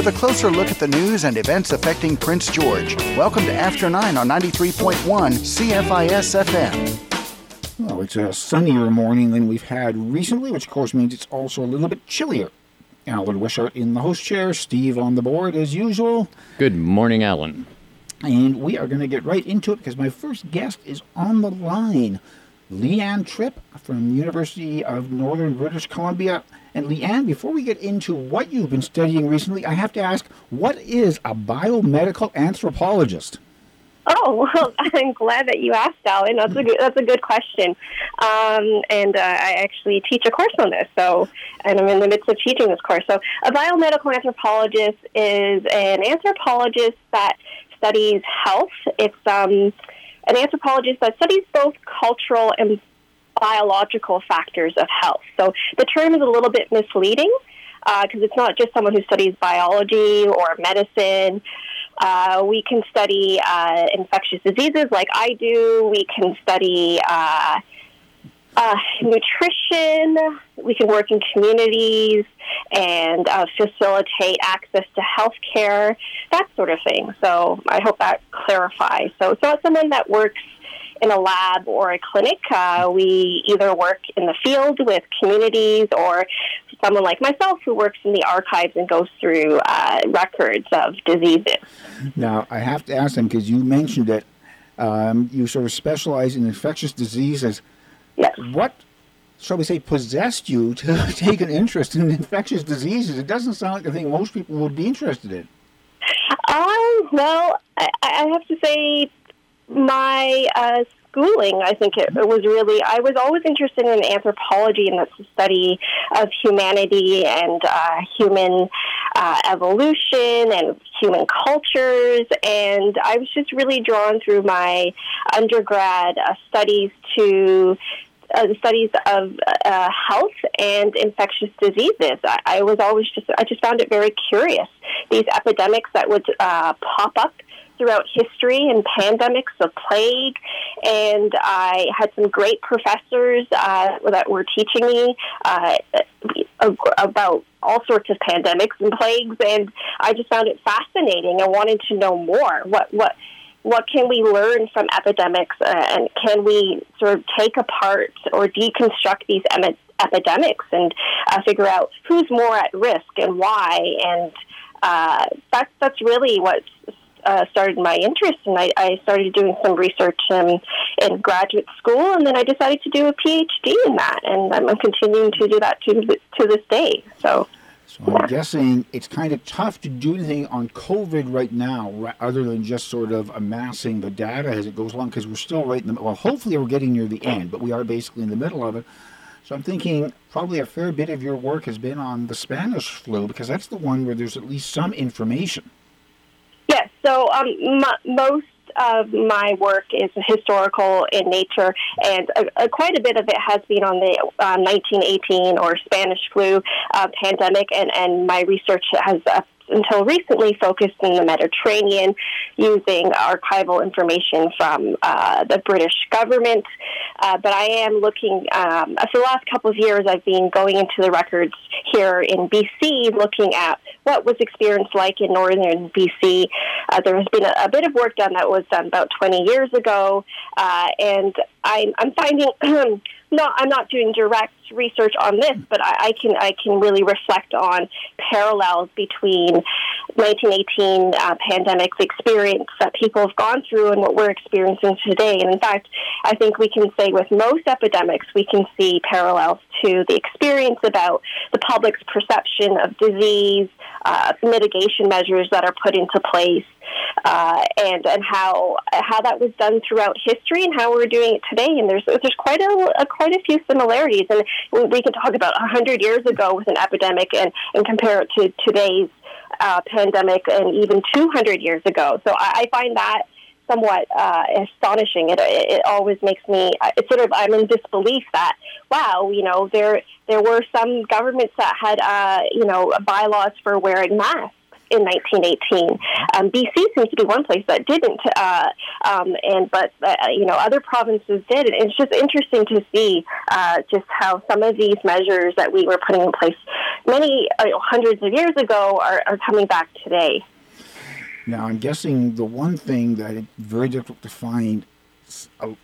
with a closer look at the news and events affecting Prince George. Welcome to After 9 on 93.1 CFIS FM. Well, it's a sunnier morning than we've had recently, which of course means it's also a little bit chillier. Alan Wishart in the host chair, Steve on the board as usual. Good morning, Alan. And we are going to get right into it because my first guest is on the line. Lianne Tripp from University of Northern British Columbia. And Lianne, before we get into what you've been studying recently, I have to ask, what is a biomedical anthropologist? Oh well, I'm glad that you asked, Alan. That's a good, that's a good question. Um, and uh, I actually teach a course on this, so and I'm in the midst of teaching this course. So, a biomedical anthropologist is an anthropologist that studies health. It's um, an anthropologist that studies both cultural and biological factors of health. So the term is a little bit misleading because uh, it's not just someone who studies biology or medicine. Uh, we can study uh, infectious diseases like I do. We can study uh, uh, nutrition. We can work in communities and uh, facilitate access to health care, that sort of thing. So I hope that clarifies. So it's not someone that works in a lab or a clinic. Uh, we either work in the field with communities or someone like myself who works in the archives and goes through uh, records of diseases. Now, I have to ask them because you mentioned that um, you sort of specialize in infectious diseases. Yes. What, shall we say, possessed you to take an interest in infectious diseases? It doesn't sound like a thing most people would be interested in. Um, well, I, I have to say my uh, schooling, I think it, was really, I was always interested in anthropology and that's the study of humanity and uh, human uh, evolution and human cultures. And I was just really drawn through my undergrad uh, studies to uh, studies of uh, health and infectious diseases. I, I, was always just, I just found it very curious. These epidemics that would uh, pop up throughout history and pandemics of plague. And I had some great professors uh, that were teaching me uh, about all sorts of pandemics and plagues. And I just found it fascinating. I wanted to know more. What, what, what can we learn from epidemics uh, and can we sort of take apart or deconstruct these em- epidemics and uh, figure out who's more at risk and why and uh, that's that's really what uh, started my interest, and I, I started doing some research um, in graduate school, and then I decided to do a PhD in that, and I'm, I'm continuing to do that to to this day. So. So I'm guessing it's kind of tough to do anything on COVID right now, other than just sort of amassing the data as it goes along, because we're still right in the well. Hopefully, we're getting near the end, but we are basically in the middle of it. So I'm thinking probably a fair bit of your work has been on the Spanish flu, because that's the one where there's at least some information. Yes. So um, m- most of my work is historical in nature, and uh, quite a bit of it has been on the uh, 1918 or Spanish flu uh, pandemic, and, and my research has uh, until recently focused in the Mediterranean using archival information from uh, the British government. Uh, but I am looking, um, for the last couple of years, I've been going into the records here in BC, looking at what was experienced like in northern BC. Uh, there has been a, a, bit of work done that was done about 20 years ago, uh, and I'm, I'm finding not I'm not doing direct research on this, but I, I, can I can really reflect on parallels between 1918 uh, pandemic experience that people have gone through and what we're experiencing today. And in fact, I think we can say with most epidemics, we can see parallels to the experience about the public's perception of disease, uh, mitigation measures that are put into place, uh, and and how how that was done throughout history and how we're doing it today. And there's there's quite a, a quite a few similarities. And we can talk about hundred years ago with an epidemic and and compare it to today's uh, pandemic and even 200 years ago. So I, I find that somewhat uh, astonishing. It, it always makes me. It's sort of I'm in disbelief that wow, you know, there there were some governments that had uh, you know bylaws for wearing masks in 1918. Um, BC seems to be one place that didn't, uh, um, and but uh, you know other provinces did. And it's just interesting to see uh, just how some of these measures that we were putting in place many uh, hundreds of years ago are, are coming back today. Now, I'm guessing the one thing that it's very difficult to find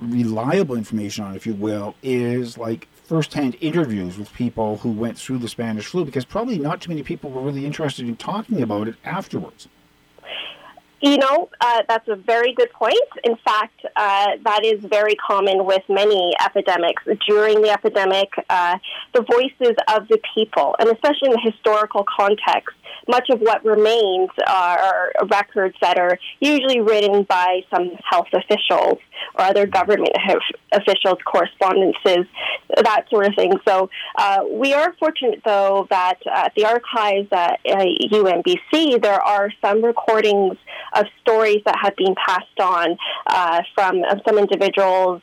reliable information on, if you will, is like firsthand interviews with people who went through the Spanish flu, because probably not too many people were really interested in talking about it afterwards. You know, uh, that's a very good point. In fact, uh, that is very common with many epidemics. During the epidemic, uh, the voices of the people, and especially in the historical context, much of what remains are records that are usually written by some health officials or other government officials, correspondences, that sort of thing. So uh, we are fortunate, though, that at the archives at UNBC, there are some recordings of stories that have been passed on uh, from some individuals.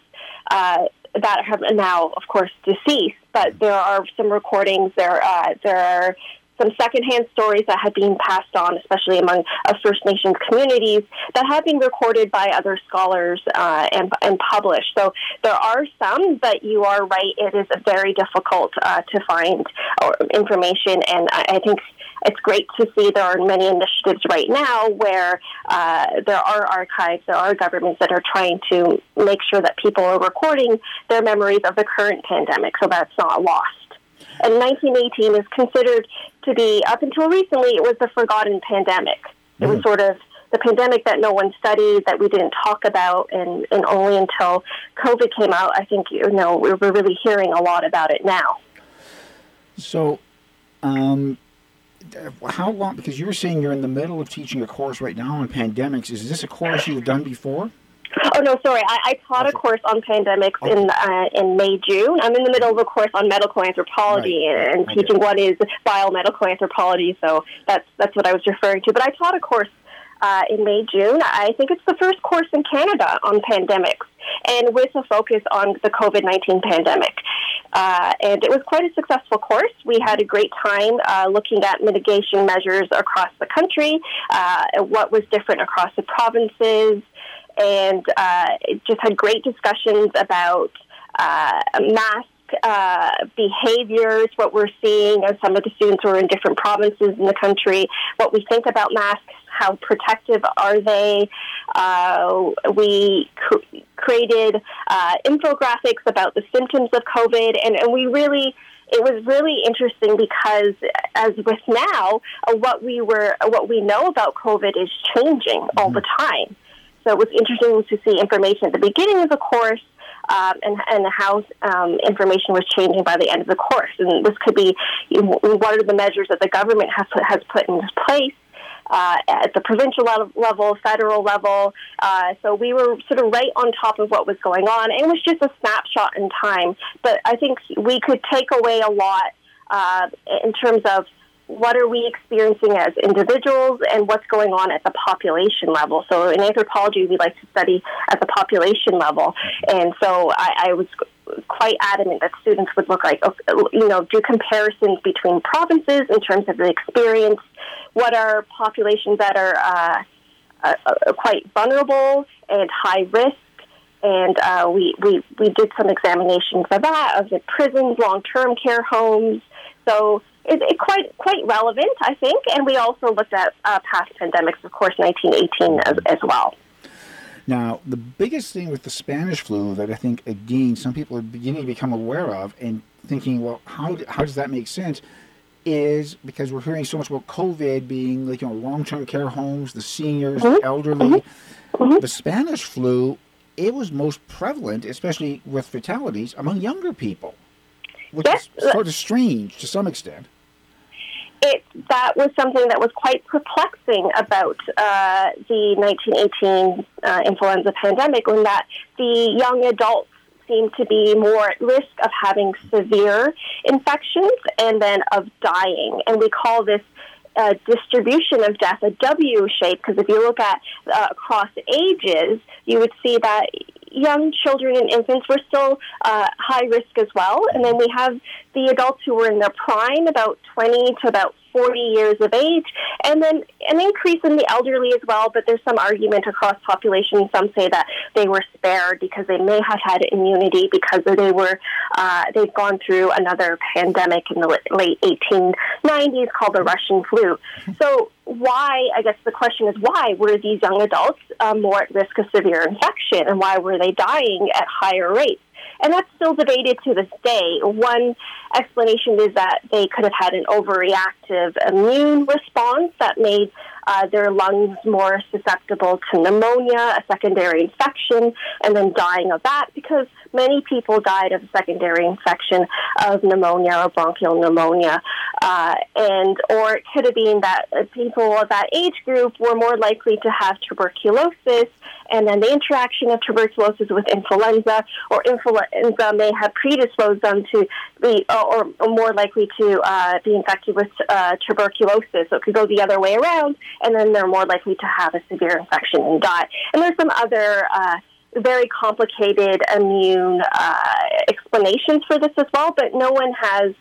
Uh, that have now, of course, deceased, but there are some recordings. There, uh, there are some secondhand stories that have been passed on, especially among uh, First Nations communities, that have been recorded by other scholars uh, and, and published. So there are some, but you are right, it is very difficult uh, to find uh, information, and I, I, think it's great to see there are many initiatives right now where uh, there are archives, there are governments that are trying to make sure that people are recording their memories of the current pandemic so that's not lost. And 1918 is considered to be, up until recently, it was the forgotten pandemic. It was mm. sort of the pandemic that no one studied, that we didn't talk about, and, and only until COVID came out, I think, you know, we're really hearing a lot about it now. So, um, how long, because you were saying you're in the middle of teaching a course right now on pandemics. Is this a course you've done before? Oh no, sorry. I, I taught a course on pandemics okay. in uh, in May June. I'm in the middle of a course on medical anthropology right. and, and okay. teaching what is biomedical anthropology. So that's that's what I was referring to. But I taught a course uh, in May June. I think it's the first course in Canada on pandemics, and with a focus on the COVID nineteen pandemic. Uh, and it was quite a successful course. We had a great time uh, looking at mitigation measures across the country, uh, what was different across the provinces, and uh, just had great discussions about uh, mask uh, behaviors, what we're seeing as some of the students who are in different provinces in the country, what we think about masks, how protective are they. Uh, we created uh, infographics about the symptoms of COVID, and, and we really it was really interesting because as with now, uh, what we were, what we know about COVID is changing mm-hmm. all the time. So it was interesting to see information at the beginning of the course um, and, and how um, information was changing by the end of the course. And this could be what are the measures that the government has put, has put into place. Uh, at the provincial level, federal level. Uh, so we were sort of right on top of what was going on. It was just a snapshot in time, but I think we could take away a lot uh, in terms of what are we experiencing as individuals and what's going on at the population level. So in anthropology, we like to study at the population level. And so I, I was quite adamant that students would look like, you know, do comparisons between provinces in terms of the experience. What are populations that are uh, uh, uh quite vulnerable and high risk? And uh, we, we, we did some examinations of that, of the prisons, long term care homes. So it, it quite quite relevant, I think. And we also looked at uh, past pandemics, of course, 1918 as, as well. Now, the biggest thing with the Spanish flu that I think, again, some people are beginning to become aware of and thinking, well, how, how does that make sense? Is because we're hearing so much about COVID being like, you know, long term care homes, the seniors, mm-hmm. the elderly. Mm-hmm. mm-hmm. The Spanish flu, it was most prevalent, especially with fatalities, among younger people, which yes. is sort of strange to some extent it that was something that was quite perplexing about uh, the 1918 uh, influenza pandemic, in that the young adults seem to be more at risk of having severe infections and then of dying, and we call this uh, distribution of death a W shape because if you look at uh, across ages, you would see that young children and infants were still uh, high risk as well. And then we have the adults who were in their prime, about 20 to about 40 years of age, and then an increase in the elderly as well. But there's some argument across populations. Some say that they were spared because they may have had immunity because they were uh, they've gone through another pandemic in the late 1890s called the Russian flu. So why, I guess the question is why were these young adults um, more at risk of severe infection and why were they dying at higher rates? And that's still debated to this day. One explanation is that they could have had an overreactive immune response that made uh, their lungs more susceptible to pneumonia, a secondary infection, and then dying of that because many people died of a secondary infection of pneumonia or bronchial pneumonia. Uh, and or it could have been that people of that age group were more likely to have tuberculosis and then the interaction of tuberculosis with influenza or influenza may have predisposed them to be or, or more likely to uh, be infected with uh, tuberculosis. So it could go the other way around, and then they're more likely to have a severe infection and die. And there's some other uh, very complicated immune uh, explanations for this as well, but no one has,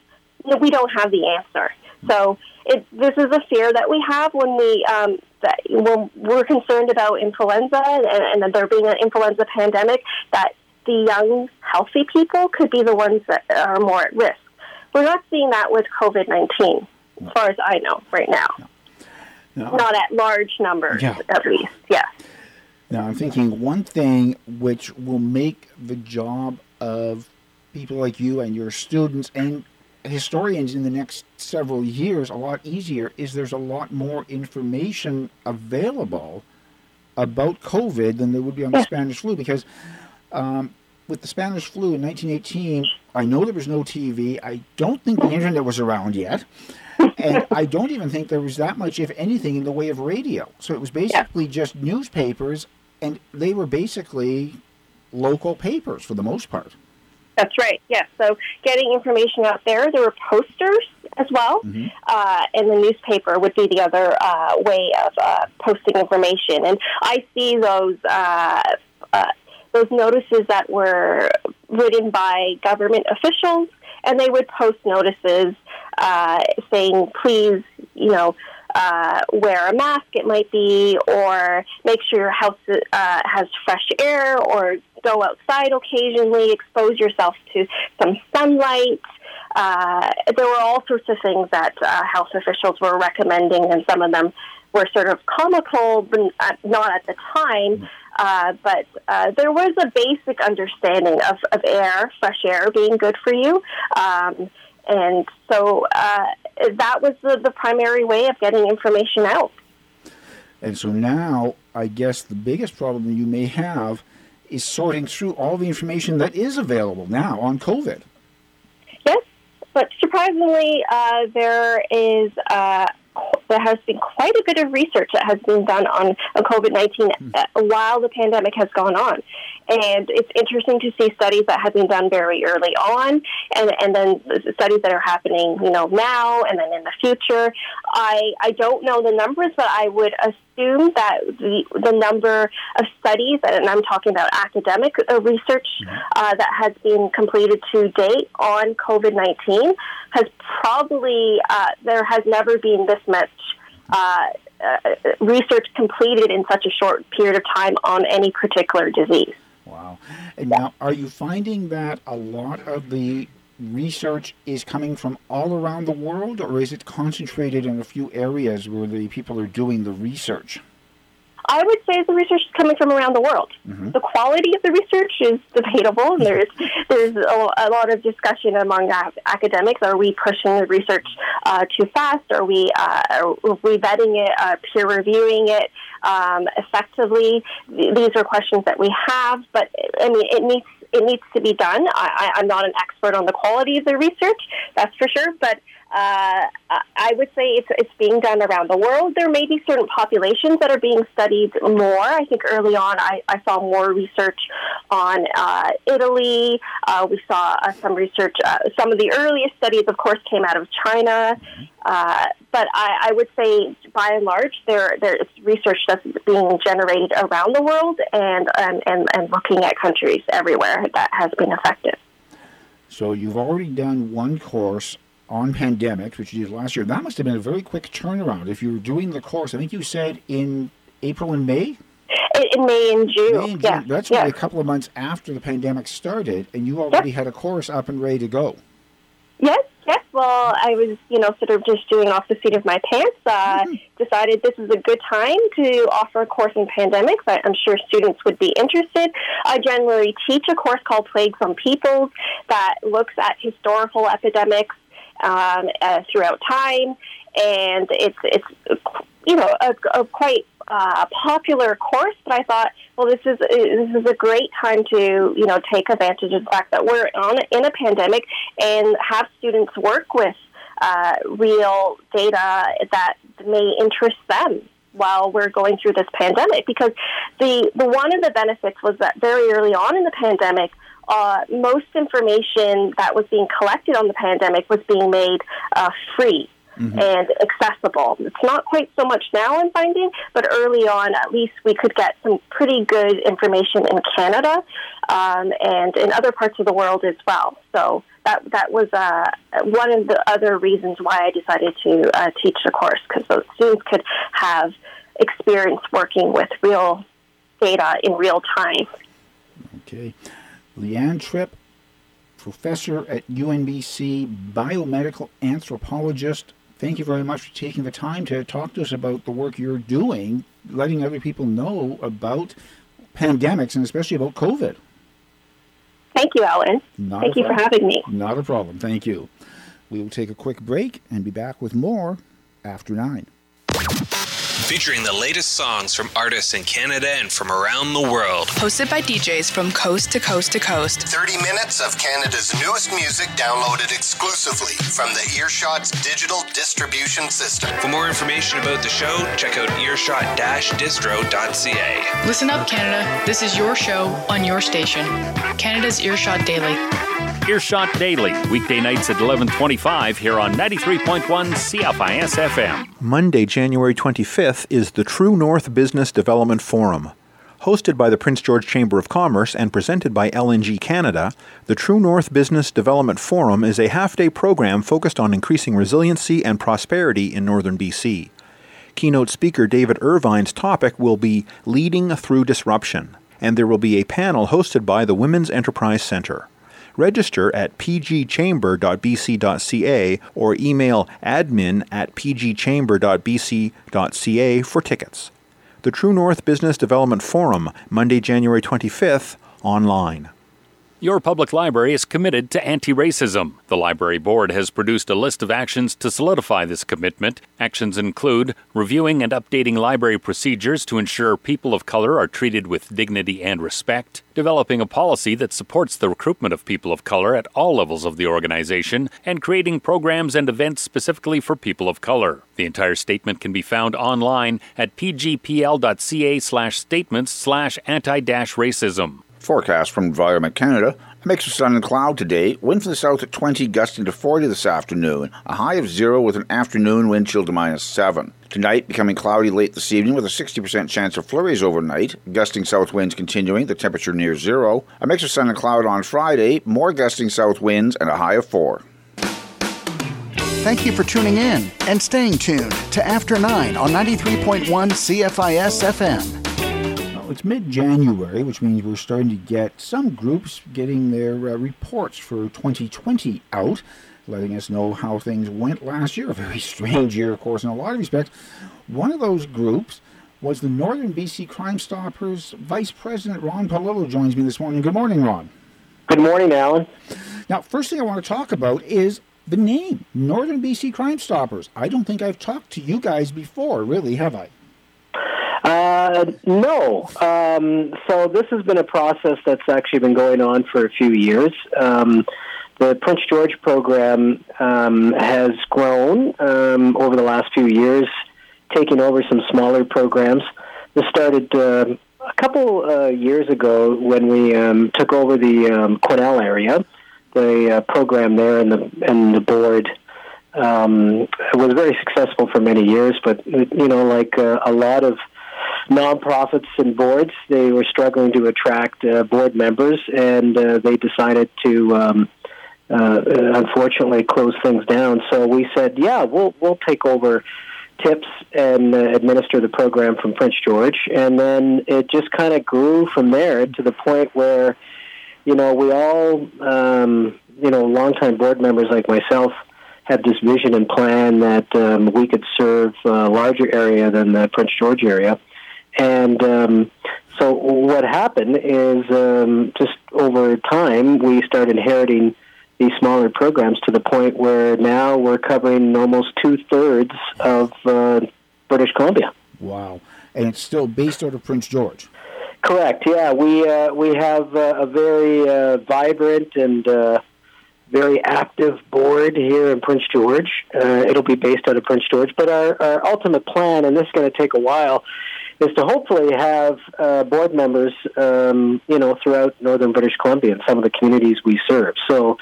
you know, we don't have the answer. So it, this is a fear that we have when we um, that when we're concerned about influenza and, and there being an influenza pandemic that the young, healthy people could be the ones that are more at risk. We're not seeing that with COVID 19, as far as I know right now. No. No. Not at large numbers, yeah. at least, yeah. Now, I'm thinking one thing which will make the job of people like you and your students and historians in the next several years a lot easier is there's a lot more information available about COVID than there would be on the Spanish flu because um, with the Spanish flu in 1918, I know there was no TV. I don't think the internet was around yet. and I don't even think there was that much, if anything, in the way of radio. So it was basically yeah. just newspapers, and they were basically local papers for the most part. That's right. Yes. So getting information out there. There were posters as well, mm-hmm. uh, and the newspaper would be the other uh, way of uh, posting information. And I see those uh, uh, those notices that were written by government officials, and they would post notices uh, saying, "Please, you know." Uh, wear a mask, it might be, or make sure your house uh, has fresh air, or go outside occasionally, expose yourself to some sunlight. Uh, there were all sorts of things that uh, health officials were recommending, and some of them were sort of comical, but not at the time. Uh, but uh, there was a basic understanding of, of air, fresh air being good for you. Um, and so uh, that was the, the primary way of getting information out. And so now, I guess the biggest problem you may have is sorting through all the information that is available now on COVID. Yes, but surprisingly, uh, there is uh, there has been quite a bit of research that has been done on, COVID 19 mm. while the pandemic has gone on. And it's interesting to see studies that have been done very early on and, and then studies that are happening, you know, now and then in the future. I, I don't know the numbers, but I would assume that the, the number of studies, and I'm talking about academic uh, research mm-hmm. uh, that has been completed to date on COVID 19 has probably, uh, there has never been this much uh, uh, research completed in such a short period of time on any particular disease. Wow. And now, are you finding that a lot of the research is coming from all around the world, or is it concentrated in a few areas where the people are doing the research? I would say the research is coming from around the world. Mm-hmm. The quality of the research is debatable, and there's there's a, a lot of discussion among academics. Are we pushing the research uh, too fast? Are we uh, are we vetting it, uh, peer reviewing it um, effectively? These are questions that we have, but I mean, it needs it needs to be done. I, I'm not an expert on the quality of the research, that's for sure, but uh, I would say it's, it's being done around the world. There may be certain populations that are being studied more. I think early on I, I saw more research on uh, Italy. Uh, we saw uh, some research, uh, some of the earliest studies, of course, came out of China. Uh, but I, I would say, by and large, there there is research that's being generated around the world and, and, and, and looking at countries everywhere that has been effective. So you've already done one course on pandemics, which you did last year. That must have been a very quick turnaround. If you were doing the course, I think you said in April and May. In May and June. May and June. Yeah. That's yeah. only a couple of months after the pandemic started, and you already had a course up and ready to go. Yes, yes. Well, I was, you know, sort of just doing off the seat of my pants. Uh, Mm-hmm. Decided this is a good time to offer a course in pandemics. I, I'm sure students would be interested. I generally teach a course called Plagues on Peoples that looks at historical epidemics um, uh, throughout time, and it's it's you know a, a quite uh, popular course. But I thought, well, this is this is a great time to you know take advantage of the fact that we're on in a pandemic and have students work with uh, real data that may interest them while we're going through this pandemic. Because the, the one of the benefits was that very early on in the pandemic, uh, most information that was being collected on the pandemic was being made uh, free. And accessible. It's not quite so much now, I'm finding, but early on, at least we could get some pretty good information in Canada um, and in other parts of the world as well. So that that was uh, one of the other reasons why I decided to uh, teach the course because those students could have experience working with real data in real time. Okay. Lianne Tripp, professor at UNBC, biomedical anthropologist. Thank you very much for taking the time to talk to us about the work you're doing, letting other people know about pandemics and especially about COVID. Thank you, Alan. Not Thank you for having me. Not a problem. Thank you. We will take a quick break and be back with more after nine. Featuring the latest songs from artists in Canada and from around the world. Hosted by DJs from coast to coast to coast. 30 minutes of Canada's newest music downloaded exclusively from the Earshot's digital distribution system. For more information about the show, check out earshot-distro.ca. Listen up, Canada. This is your show on your station. Canada's Earshot Daily. Earshot Daily, weekday nights at 11:25 here on 93.1 CFIS FM. Monday, January 25th is the True North Business Development Forum. Hosted by the Prince George Chamber of Commerce and presented by LNG Canada, the True North Business Development Forum is a half day program focused on increasing resiliency and prosperity in northern BC. Keynote speaker David Irvine's topic will be Leading Through Disruption, and there will be a panel hosted by the Women's Enterprise Centre. Register at pgchamber.bc.ca or email admin at pgchamber.bc.ca for tickets. The True North Business Development Forum, Monday, January 25th, online. Your public library is committed to anti racism. The library board has produced a list of actions to solidify this commitment. Actions include reviewing and updating library procedures to ensure people of color are treated with dignity and respect, developing a policy that supports the recruitment of people of color at all levels of the organization, and creating programs and events specifically for people of color. The entire statement can be found online at pgpl.ca slash statements slash anti racism. Forecast from Environment Canada. A mix of sun and cloud today. Wind from the south at 20, gusting to 40 this afternoon. A high of 0 with an afternoon wind chill to minus 7. Tonight, becoming cloudy late this evening with a 60% chance of flurries overnight. Gusting south winds continuing, the temperature near 0. A mix of sun and cloud on Friday. More gusting south winds and a high of 4. Thank you for tuning in and staying tuned to After 9 on 93.1 CFIS FM. Well, it's mid January, which means we're starting to get some groups getting their uh, reports for 2020 out, letting us know how things went last year. A very strange year, of course, in a lot of respects. One of those groups was the Northern BC Crime Stoppers Vice President Ron Polillo joins me this morning. Good morning, Ron. Good morning, Alan. Now, first thing I want to talk about is the name Northern BC Crime Stoppers. I don't think I've talked to you guys before, really, have I? Uh, no. Um, so this has been a process that's actually been going on for a few years. Um, the Prince George program um, has grown um, over the last few years, taking over some smaller programs. This started uh, a couple uh, years ago when we um, took over the um, Quesnel area. The uh, program there and the and the board um, was very successful for many years, but you know, like uh, a lot of nonprofits and boards, they were struggling to attract uh, board members, and uh, they decided to um, uh, unfortunately close things down. So we said, yeah, we'll we'll take over tips and uh, administer the program from Prince George, and then it just kind of grew from there to the point where, you know, we all, um, you know, longtime board members like myself had this vision and plan that um, we could serve a larger area than the Prince George area. And um, so what happened is um, just over time, we started inheriting these smaller programs to the point where now we're covering almost two thirds of uh, British Columbia. Wow. And it's still based out of Prince George. Correct. Yeah, we uh, we have uh, a very uh, vibrant and uh, very active board here in Prince George. Uh, it'll be based out of Prince George, but our, our ultimate plan, and this is going to take a while, is to hopefully have uh, board members, um, you know, throughout northern British Columbia and some of the communities we serve. So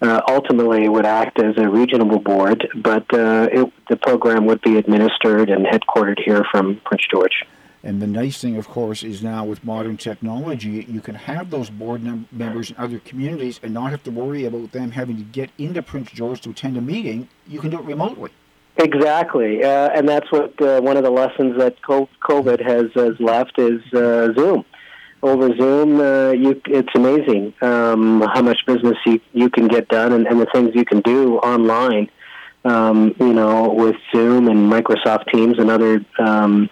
uh, ultimately, it would act as a regional board, but uh, it, the program would be administered and headquartered here from Prince George. And the nice thing, of course, is now with modern technology, you can have those board mem- members in other communities and not have to worry about them having to get into Prince George to attend a meeting. You can do it remotely. Exactly, uh, and that's what uh, one of the lessons that COVID has, has left is uh, Zoom. Over Zoom, uh, you, it's amazing um, how much business you, you can get done and, and the things you can do online. Um, you know, with Zoom and Microsoft Teams and other um,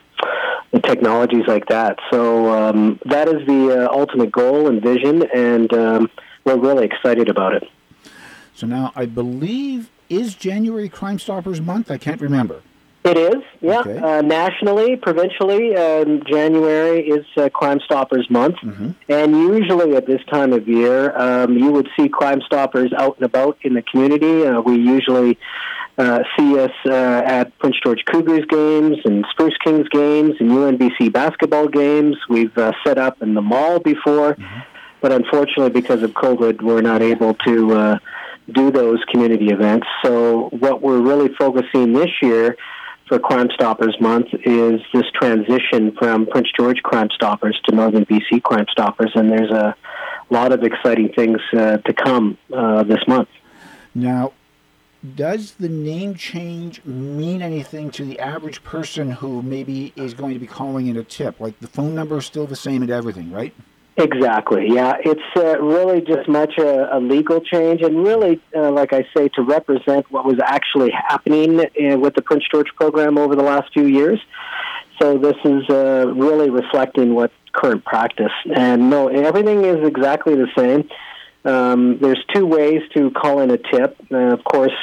technologies like that. So um, that is the uh, ultimate goal and vision, and um, we're really excited about it. So now, I believe is January Crime Stoppers Month? I can't remember. It is, yeah. Okay. Uh, nationally, provincially, um, January is uh, Crime Stoppers Month, mm-hmm. and usually at this time of year, um, you would see Crime Stoppers out and about in the community. Uh, we usually uh, see us uh, at Prince George Cougars games and Spruce Kings games and UNBC basketball games. We've uh, set up in the mall before, mm-hmm. but unfortunately, because of COVID, we're not able to do those community events. So, what we're really focusing this year for Crime Stoppers Month is this transition from Prince George Crime Stoppers to Northern BC Crime Stoppers, and there's a lot of exciting things uh, to come uh, this month. Now, does the name change mean anything to the average person who maybe is going to be calling in a tip? Like the phone number is still the same and everything, right? Exactly. Yeah, it's uh, really just much a, a legal change, and really, uh, like I say, to represent what was actually happening in, with the Prince George program over the last few years. So this is uh, really reflecting what current practice. And no, everything is exactly the same. Um, there's two ways to call in a tip. Uh, of course,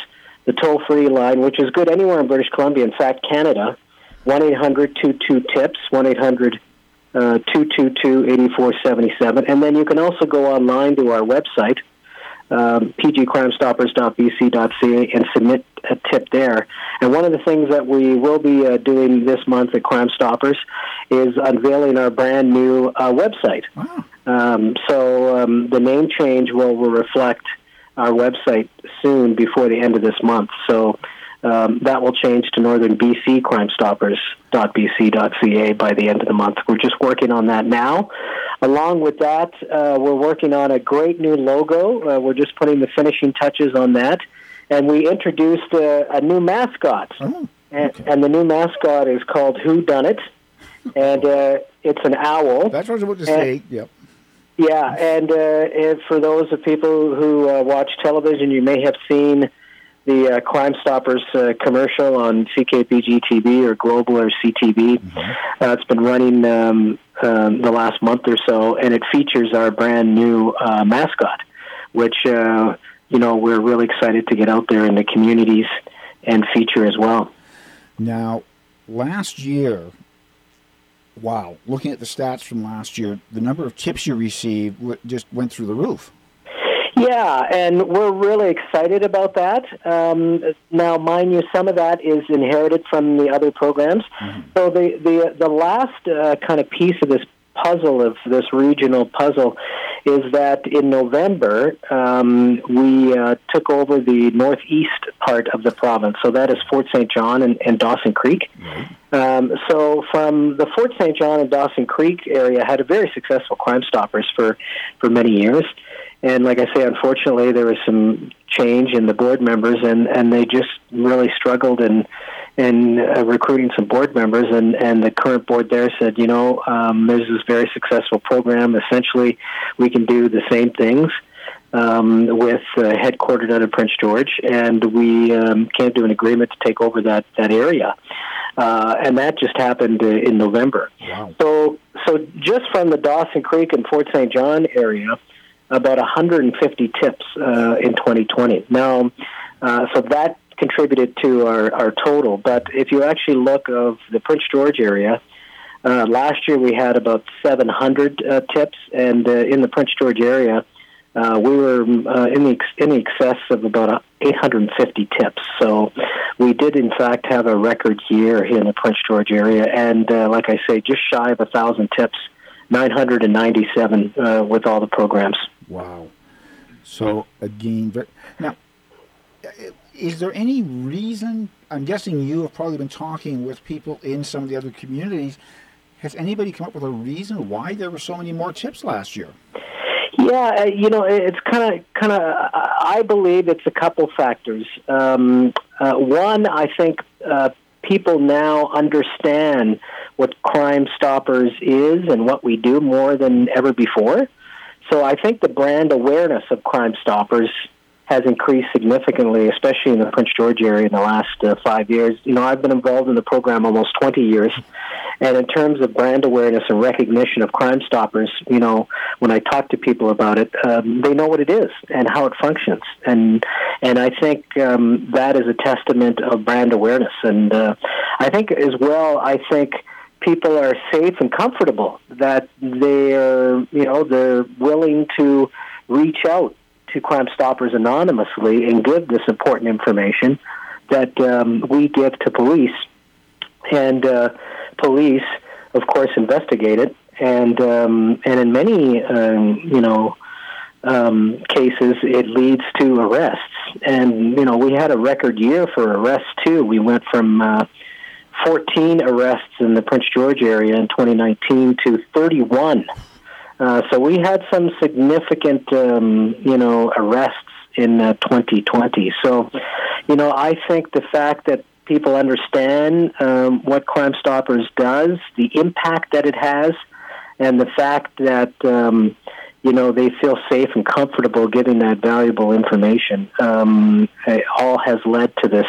the toll-free line, which is good anywhere in British Columbia. In fact, Canada, one eight hundred two two tips. One eight hundred uh, 222 8477. And then you can also go online to our website, um, pgcrimestoppers.bc.ca, and submit a tip there. And one of the things that we will be uh, doing this month at Crime Stoppers is unveiling our brand new uh, website. Wow. Um, so um, the name change will, will reflect our website soon before the end of this month. So um, that will change to Northern BC Crime Stoppers.bc.ca by the end of the month. We're just working on that now. Along with that, uh, we're working on a great new logo. Uh, we're just putting the finishing touches on that. And we introduced a, a new mascot. Oh, okay. and, and, the new mascot is called Who Done It. And uh, it's an owl. That's what I was about to say. Yep. Yeah, and, uh, and for those of people who uh, watch television, you may have seen the uh, Crime Stoppers uh, commercial on CKPG TV or Global or CTV. Mm-hmm. Uh, it's been running um, um, the last month or so, and it features our brand new uh, mascot, which uh, you know we're really excited to get out there in the communities and feature as well. Now, last year, wow, looking at the stats from last year, the number of tips you received just went through the roof. Yeah, and we're really excited about that. Um, now, mind you, some of that is inherited from the other programs. Mm-hmm. So the the the last uh, kind of piece of this puzzle of this regional puzzle is that in November um, we uh, took over the northeast part of the province. So that is Fort St. John and, and Dawson Creek. Mm-hmm. Um, so from the Fort St. John and Dawson Creek area had a very successful Crime Stoppers for for many years. And like I say, unfortunately, there was some change in the board members, and and they just really struggled in in uh, recruiting some board members, and and the current board there said, you know, um, there's this very successful program. Essentially, we can do the same things. Um, with uh, headquartered out of Prince George, and we um, came to an agreement to take over that that area, uh, and that just happened uh, in November. Wow. So, so just from the Dawson Creek and Fort St. John area, about 150 tips uh, in 2020. Now, uh, so that contributed to our, our total. But if you actually look of the Prince George area, uh, last year we had about 700 uh, tips, and uh, in the Prince George area, uh, we were in the ex- in the excess of about 850 tips. So we did, in fact, have a record year here in the Prince George area, and like I say, just shy of a thousand tips, 997 uh, with all the programs. Wow. So again, ver- now, is there any reason? I'm guessing you have probably been talking with people in some of the other communities. Has anybody come up with a reason why there were so many more tips last year? Yeah, uh, you know, it's kind of, kind of. I believe it's a couple factors. Um, uh, one, I think uh, people now understand what Crime Stoppers is and what we do more than ever before. So I think the brand awareness of Crime Stoppers has increased significantly, especially in the Prince George area in the last uh, five years. You know, I've been involved in the program almost 20 years, and in terms of brand awareness and recognition of Crime Stoppers, you know, when I talk to people about it, um, they know what it is and how it functions, and and I think um, that is a testament of brand awareness, and uh, I think as well, I think people are safe and comfortable that they're you know they're willing to reach out to Crime Stoppers anonymously and give this important information that um, we give to police, and uh, police, of course, investigate it, and um, and in many um, you know um, cases, it leads to arrests, and you know we had a record year for arrests too. We went from uh, 14 arrests in the Prince George area in 2019 to 31 uh, so we had some significant, um, you know, arrests in uh, 2020. So, you know, I think the fact that people understand um, what Crime Stoppers does, the impact that it has, and the fact that um, you know they feel safe and comfortable giving that valuable information, um, all has led to this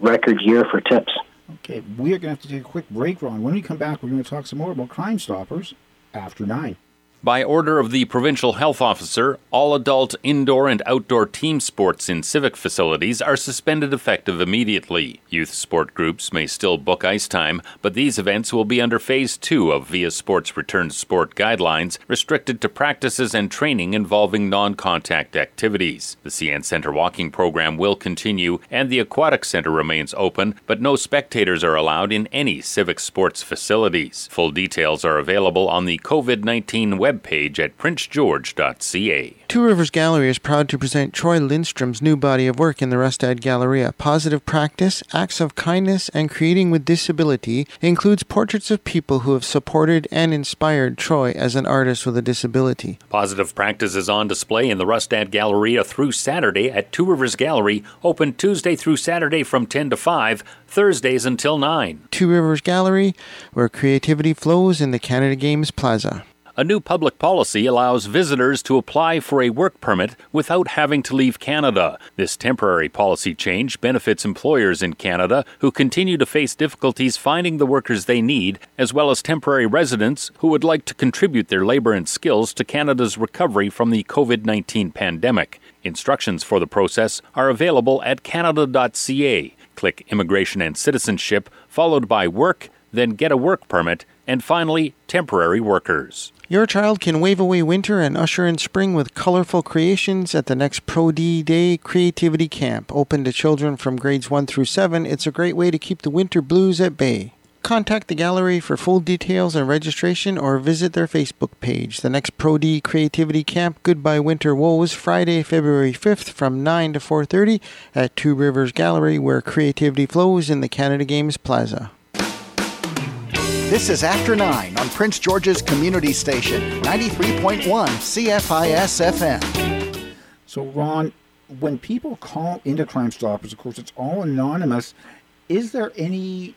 record year for tips. Okay, we are going to have to take a quick break, Ron. When we come back, we're going to talk some more about Crime Stoppers after nine. By order of the provincial health officer, all adult indoor and outdoor team sports in civic facilities are suspended effective immediately. Youth sport groups may still book ice time, but these events will be under phase 2 of viaSport's Return to Sport guidelines, restricted to practices and training involving non-contact activities. The CN Centre walking program will continue and the aquatic center remains open, but no spectators are allowed in any civic sports facilities. Full details are available on the COVID-19 website webpage at princegeorge.ca. Two Rivers Gallery is proud to present Troy Lindstrom's new body of work in the Rustad Galleria. Positive practice, acts of kindness, and creating with disability includes portraits of people who have supported and inspired Troy as an artist with a disability. Positive practice is on display in the Rustad Galleria through Saturday at Two Rivers Gallery, open Tuesday through Saturday from 10 to 5, Thursdays until 9. Two Rivers Gallery, where creativity flows in the Canada Games Plaza. A new public policy allows visitors to apply for a work permit without having to leave Canada. This temporary policy change benefits employers in Canada who continue to face difficulties finding the workers they need, as well as temporary residents who would like to contribute their labor and skills to Canada's recovery from the COVID 19 pandemic. Instructions for the process are available at canada.ca. Click Immigration and Citizenship, followed by Work, then Get a Work Permit, and finally, Temporary Workers. Your child can wave away winter and usher in spring with colorful creations at the next Pro D Day Creativity Camp. Open to children from grades 1 through 7, it's a great way to keep the winter blues at bay. Contact the gallery for full details and registration or visit their Facebook page. The next Pro D Creativity Camp Goodbye Winter Woes Friday, February 5th from 9 to 4:30 at Two Rivers Gallery where creativity flows in the Canada Games Plaza. This is After 9 on Prince George's Community Station, 93.1 CFIS FM. So, Ron, when people call into Crime Stoppers, of course, it's all anonymous. Is there any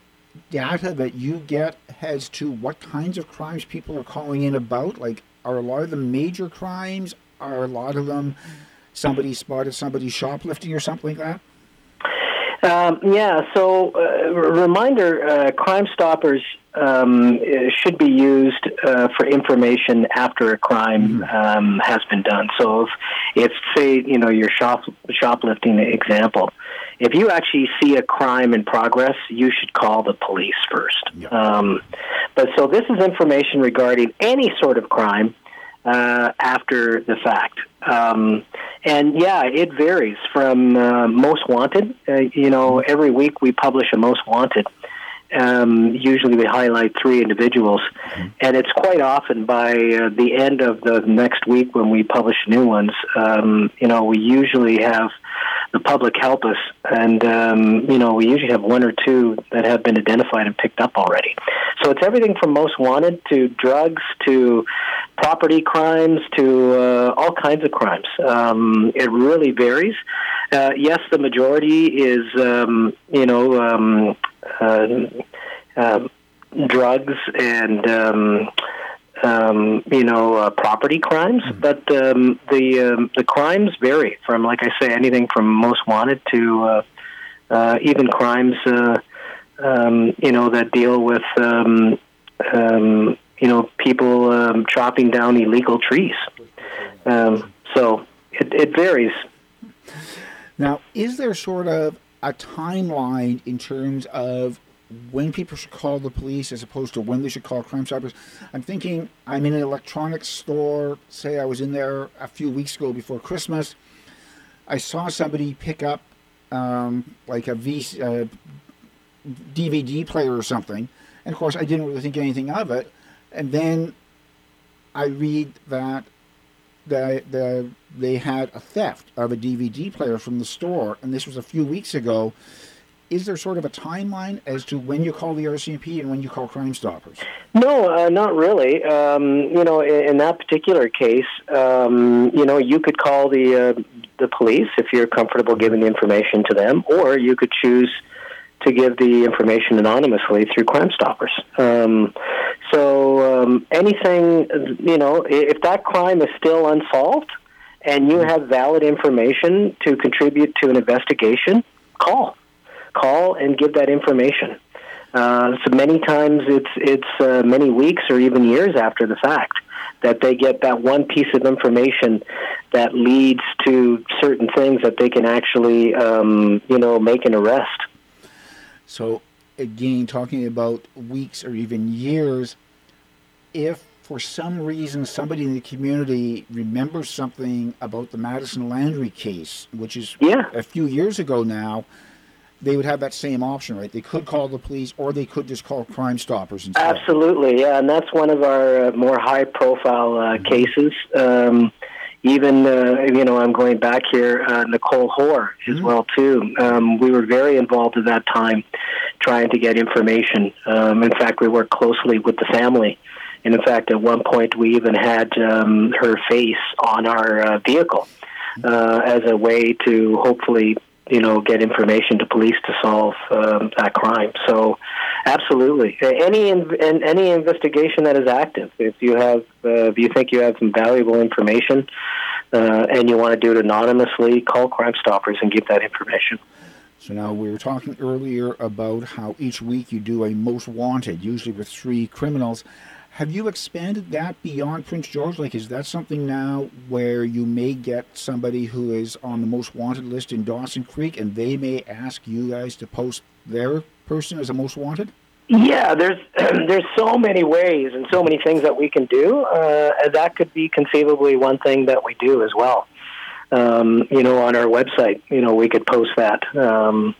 data that you get as to what kinds of crimes people are calling in about? Like, are a lot of them major crimes? Are a lot of them somebody spotted somebody shoplifting or something like that? Um, yeah, so uh, reminder uh, Crime Stoppers um, should be used uh, for information after a crime um, has been done. So if, if say, you know, your shop, shoplifting example, if you actually see a crime in progress, you should call the police first. Um, but so this is information regarding any sort of crime uh, after the fact. Um, and yeah, it varies from uh, most wanted. Uh, you know, every week we publish a most wanted. Um, usually we highlight three individuals, and it's quite often by uh, the end of the next week when we publish new ones. Um, you know, we usually have the public help us, and um, you know, we usually have one or two that have been identified and picked up already. So it's everything from most wanted to drugs to property crimes to uh, all kinds of crimes. Um, it really varies. Uh, yes, the majority is um, you know um, drugs and um, um, you know uh, property crimes, but um, the um, the crimes vary from like I say anything from most wanted to uh, uh, even crimes uh, um, you know that deal with um, um, you know people um, chopping down illegal trees. Um, so it, it varies. Now, is there sort of a timeline in terms of when people should call the police as opposed to when they should call Crime Stoppers? I'm thinking I'm in an electronics store. Say I was in there a few weeks ago before Christmas. I saw somebody pick up um, like a v, uh, DVD player or something, and of course I didn't really think anything of it. And then I read that the, the, they had a theft of a DVD player from the store, and this was a few weeks ago. Is there sort of a timeline as to when you call the RCMP and when you call Crime Stoppers? No, uh, not really. Um, you know, in, in that particular case, um, you know, you could call the uh, the police if you're comfortable giving the information to them, or you could choose to give the information anonymously through Crime Stoppers. Um, so um, anything, you know, if that crime is still unsolved and you have valid information to contribute to an investigation, call, call and give that information. Uh, so many times it's it's uh, many weeks or even years after the fact that they get that one piece of information that leads to certain things that they can actually um, you know make an arrest. So, again, talking about weeks or even years, if for some reason somebody in the community remembers something about the Madison Landry case, which is yeah. a few years ago now, they would have that same option, right? They could call the police or they could just call Crime Stoppers instead. Absolutely, yeah, and that's one of our uh, more high-profile uh, cases. Um, even uh, you know, I'm going back here, uh, Nicole Hoar as well too. Um, we were very involved at that time, trying to get information. Um, in fact, we worked closely with the family, and in fact, at one point, we even had um, her face on our uh, vehicle uh, as a way to hopefully you know, get information to police to solve um, that crime. So, absolutely, any in, any investigation that is active, if you have, uh, if you think you have some valuable information, uh, and you want to do it anonymously, call Crime Stoppers and give that information. So now we were talking earlier about how each week you do a most wanted, usually with three criminals. Have you expanded that beyond Prince George? Like, is that something now where you may get somebody who is on the most wanted list in Dawson Creek and they may ask you guys to post their person as a most wanted? Yeah, there's there's so many ways and so many things that we can do. Uh, that could be conceivably one thing that we do as well. Um, you know, on our website, you know, we could post that, um,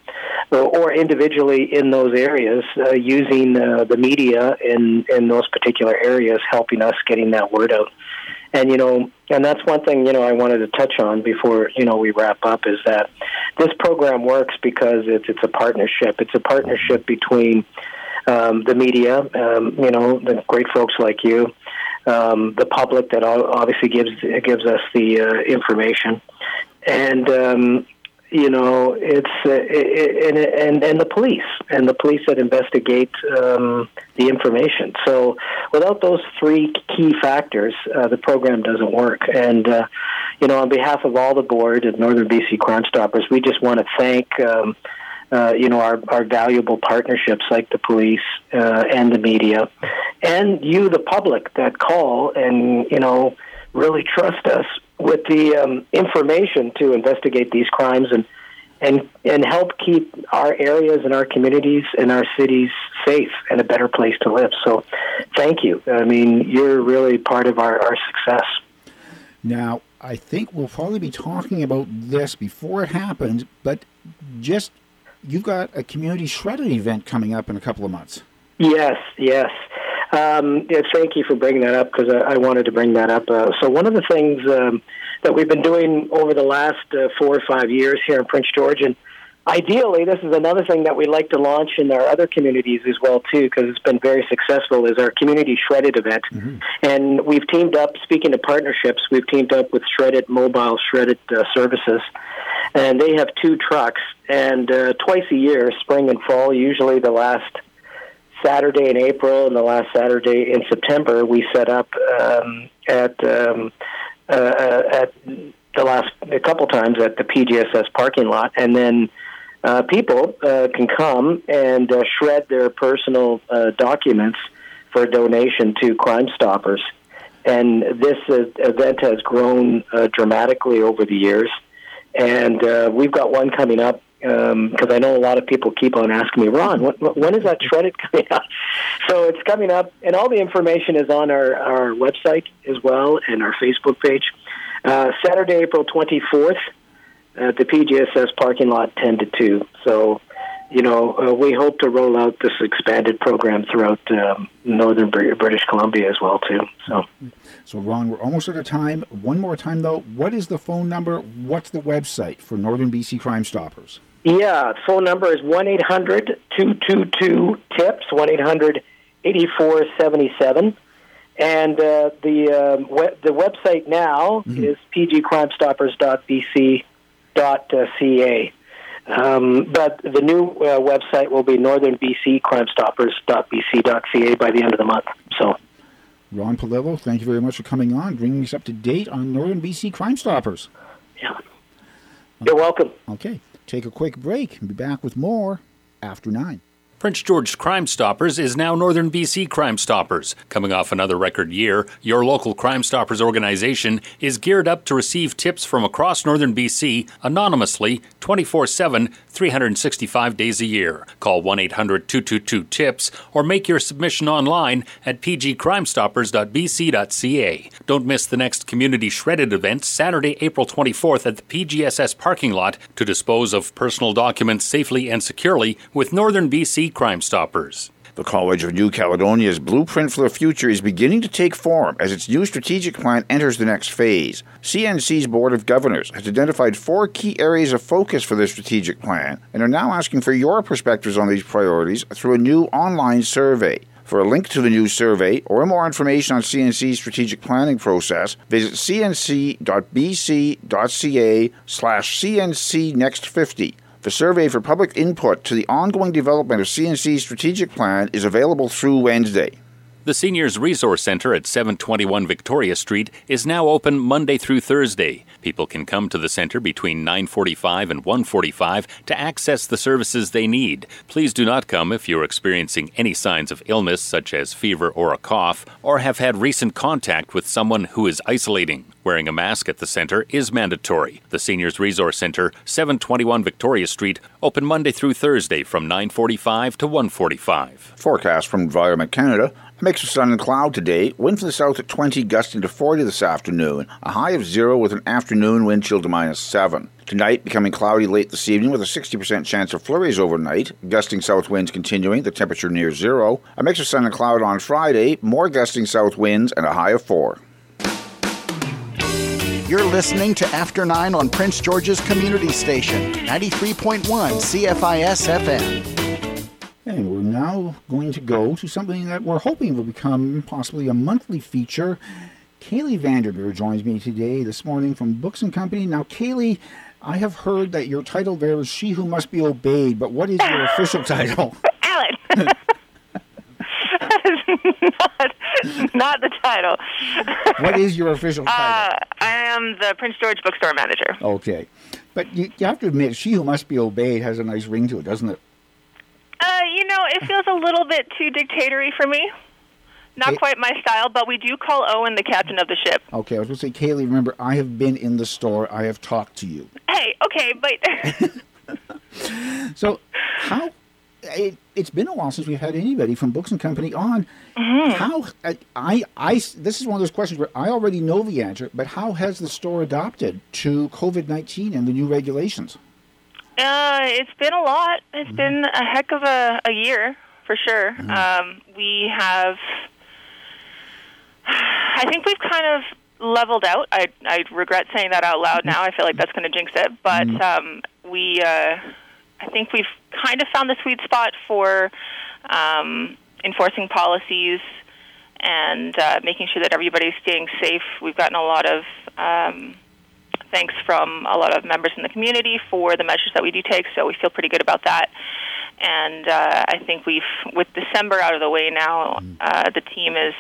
or individually in those areas, uh, using uh, the media in in those particular areas, helping us getting that word out. And you know, and that's one thing you know I wanted to touch on before you know we wrap up is that this program works because it's it's a partnership. It's a partnership between um, the media, um, you know, the great folks like you, um, the public that obviously gives gives us the uh, information, and um, you know it's uh, it, and, and the police and the police that investigate um, the information. So without those three key factors, uh, the program doesn't work. And uh, you know, on behalf of all the board at Northern BC Crime Stoppers, we just want to thank. Um, uh, you know our, our valuable partnerships like the police uh, and the media, and you, the public, that call and you know really trust us with the um, information to investigate these crimes and and and help keep our areas and our communities and our cities safe and a better place to live. So, thank you. I mean, you're really part of our, our success. Now, I think we'll probably be talking about this before it happens, but just you've got a community shredded event coming up in a couple of months. Yes, yes. Um, yeah, thank you for bringing that up because I, I, wanted to bring that up. Uh, so one of the things um, that we've been doing over the last uh, four or five years here in Prince George, and ideally, this is another thing that we'd like to launch in our other communities as well too, because it's been very successful. Is our community shredded event, mm-hmm. and we've teamed up. Speaking of partnerships, we've teamed up with Shredded Mobile Shredded uh, Services, and they have two trucks. And uh, twice a year, spring and fall, usually the last Saturday in April and the last Saturday in September, we set up um, at um, uh, uh, at the last a couple times at the PGSS parking lot, and then uh, people uh, can come and uh, shred their personal uh, documents for a donation to Crime Stoppers. And this uh, event has grown uh, dramatically over the years, and uh, we've got one coming up because um, I know a lot of people keep on asking me, Ron, when is that shredded coming up? So it's coming up, and all the information is on our, our website as well and our Facebook page. Uh, Saturday, April 24th at the PGSS parking lot, 10 to 2. So, you know, uh, we hope to roll out this expanded program throughout um, northern British Columbia as well, too. So. So, Ron, we're almost out of time. One more time, though. What is the phone number? What's the website for Northern BC Crime Stoppers? Yeah, the phone number is 1 800 222 TIPS, 1 800 8477. And uh, the, uh, we- the website now mm-hmm. is pgcrimestoppers.bc.ca. Um, but the new uh, website will be northernbccrimestoppers.bc.ca by the end of the month. So, Ron Polillo, thank you very much for coming on, bringing us up to date on Northern BC Crime Stoppers. Yeah. You're welcome. Okay take a quick break and be back with more after 9. Prince George Crime Stoppers is now Northern BC Crime Stoppers. Coming off another record year, your local Crime Stoppers organization is geared up to receive tips from across Northern BC anonymously 24 7, 365 days a year. Call 1 800 222 TIPS or make your submission online at pgcrimestoppers.bc.ca. Don't miss the next Community Shredded event Saturday, April 24th at the PGSS parking lot to dispose of personal documents safely and securely with Northern BC Crime Stoppers. The College of New Caledonia's blueprint for the future is beginning to take form as its new strategic plan enters the next phase. CNC's Board of Governors has identified four key areas of focus for this strategic plan and are now asking for your perspectives on these priorities through a new online survey. For a link to the new survey or more information on CNC's strategic planning process, visit cnc.bc.ca slash cncnext50. The survey for public input to the ongoing development of CNC's strategic plan is available through Wednesday. The Seniors Resource Center at 721 Victoria Street is now open Monday through Thursday. People can come to the center between 9:45 and 1:45 to access the services they need. Please do not come if you're experiencing any signs of illness such as fever or a cough or have had recent contact with someone who is isolating. Wearing a mask at the center is mandatory. The Seniors Resource Center, 721 Victoria Street, open Monday through Thursday from 9:45 to 1:45. Forecast from Environment Canada. Mix of sun and cloud today. Wind from the south at 20, gusting to 40 this afternoon. A high of 0 with an afternoon wind chill to minus 7. Tonight, becoming cloudy late this evening with a 60% chance of flurries overnight. Gusting south winds continuing, the temperature near 0. A mix of sun and cloud on Friday. More gusting south winds and a high of 4. You're listening to After 9 on Prince George's Community Station, 93.1 CFIS FM. We're now going to go to something that we're hoping will become possibly a monthly feature, Kaylee Vandermeer joins me today this morning from Books and Company. Now, Kaylee, I have heard that your title there is She Who Must Be Obeyed, but what is your official title? Alan. not, not the title. what is your official title? Uh, I am the Prince George Bookstore manager. Okay. But you, you have to admit, She Who Must Be Obeyed has a nice ring to it, doesn't it? Uh, you know, it feels a little bit too dictatory for me. Not It- quite my style, but we do call Owen the captain of the ship. Okay, I was going to say, Kaylee, remember, I have been in the store. I have talked to you. Hey, okay, but So, how? It, it's been a while since we've had anybody from Books and Company on. Mm-hmm. How? I, I, I, this is one of those questions where I already know the answer, but how has the store adopted to COVID nineteen and the new regulations? Uh, it's been a lot. It's been a heck of a, a year for sure. Um, we have, I think we've kind of leveled out. I I regret saying that out loud now. I feel like that's going to jinx it, but um, we, uh, I think we've kind of found the sweet spot for um, enforcing policies and uh, making sure that everybody's staying safe. We've gotten a lot of um, thanks from a lot of members in the community for the measures that we do take, so we feel pretty good about that. And uh, I think we've, with December out of the way now, uh, the team is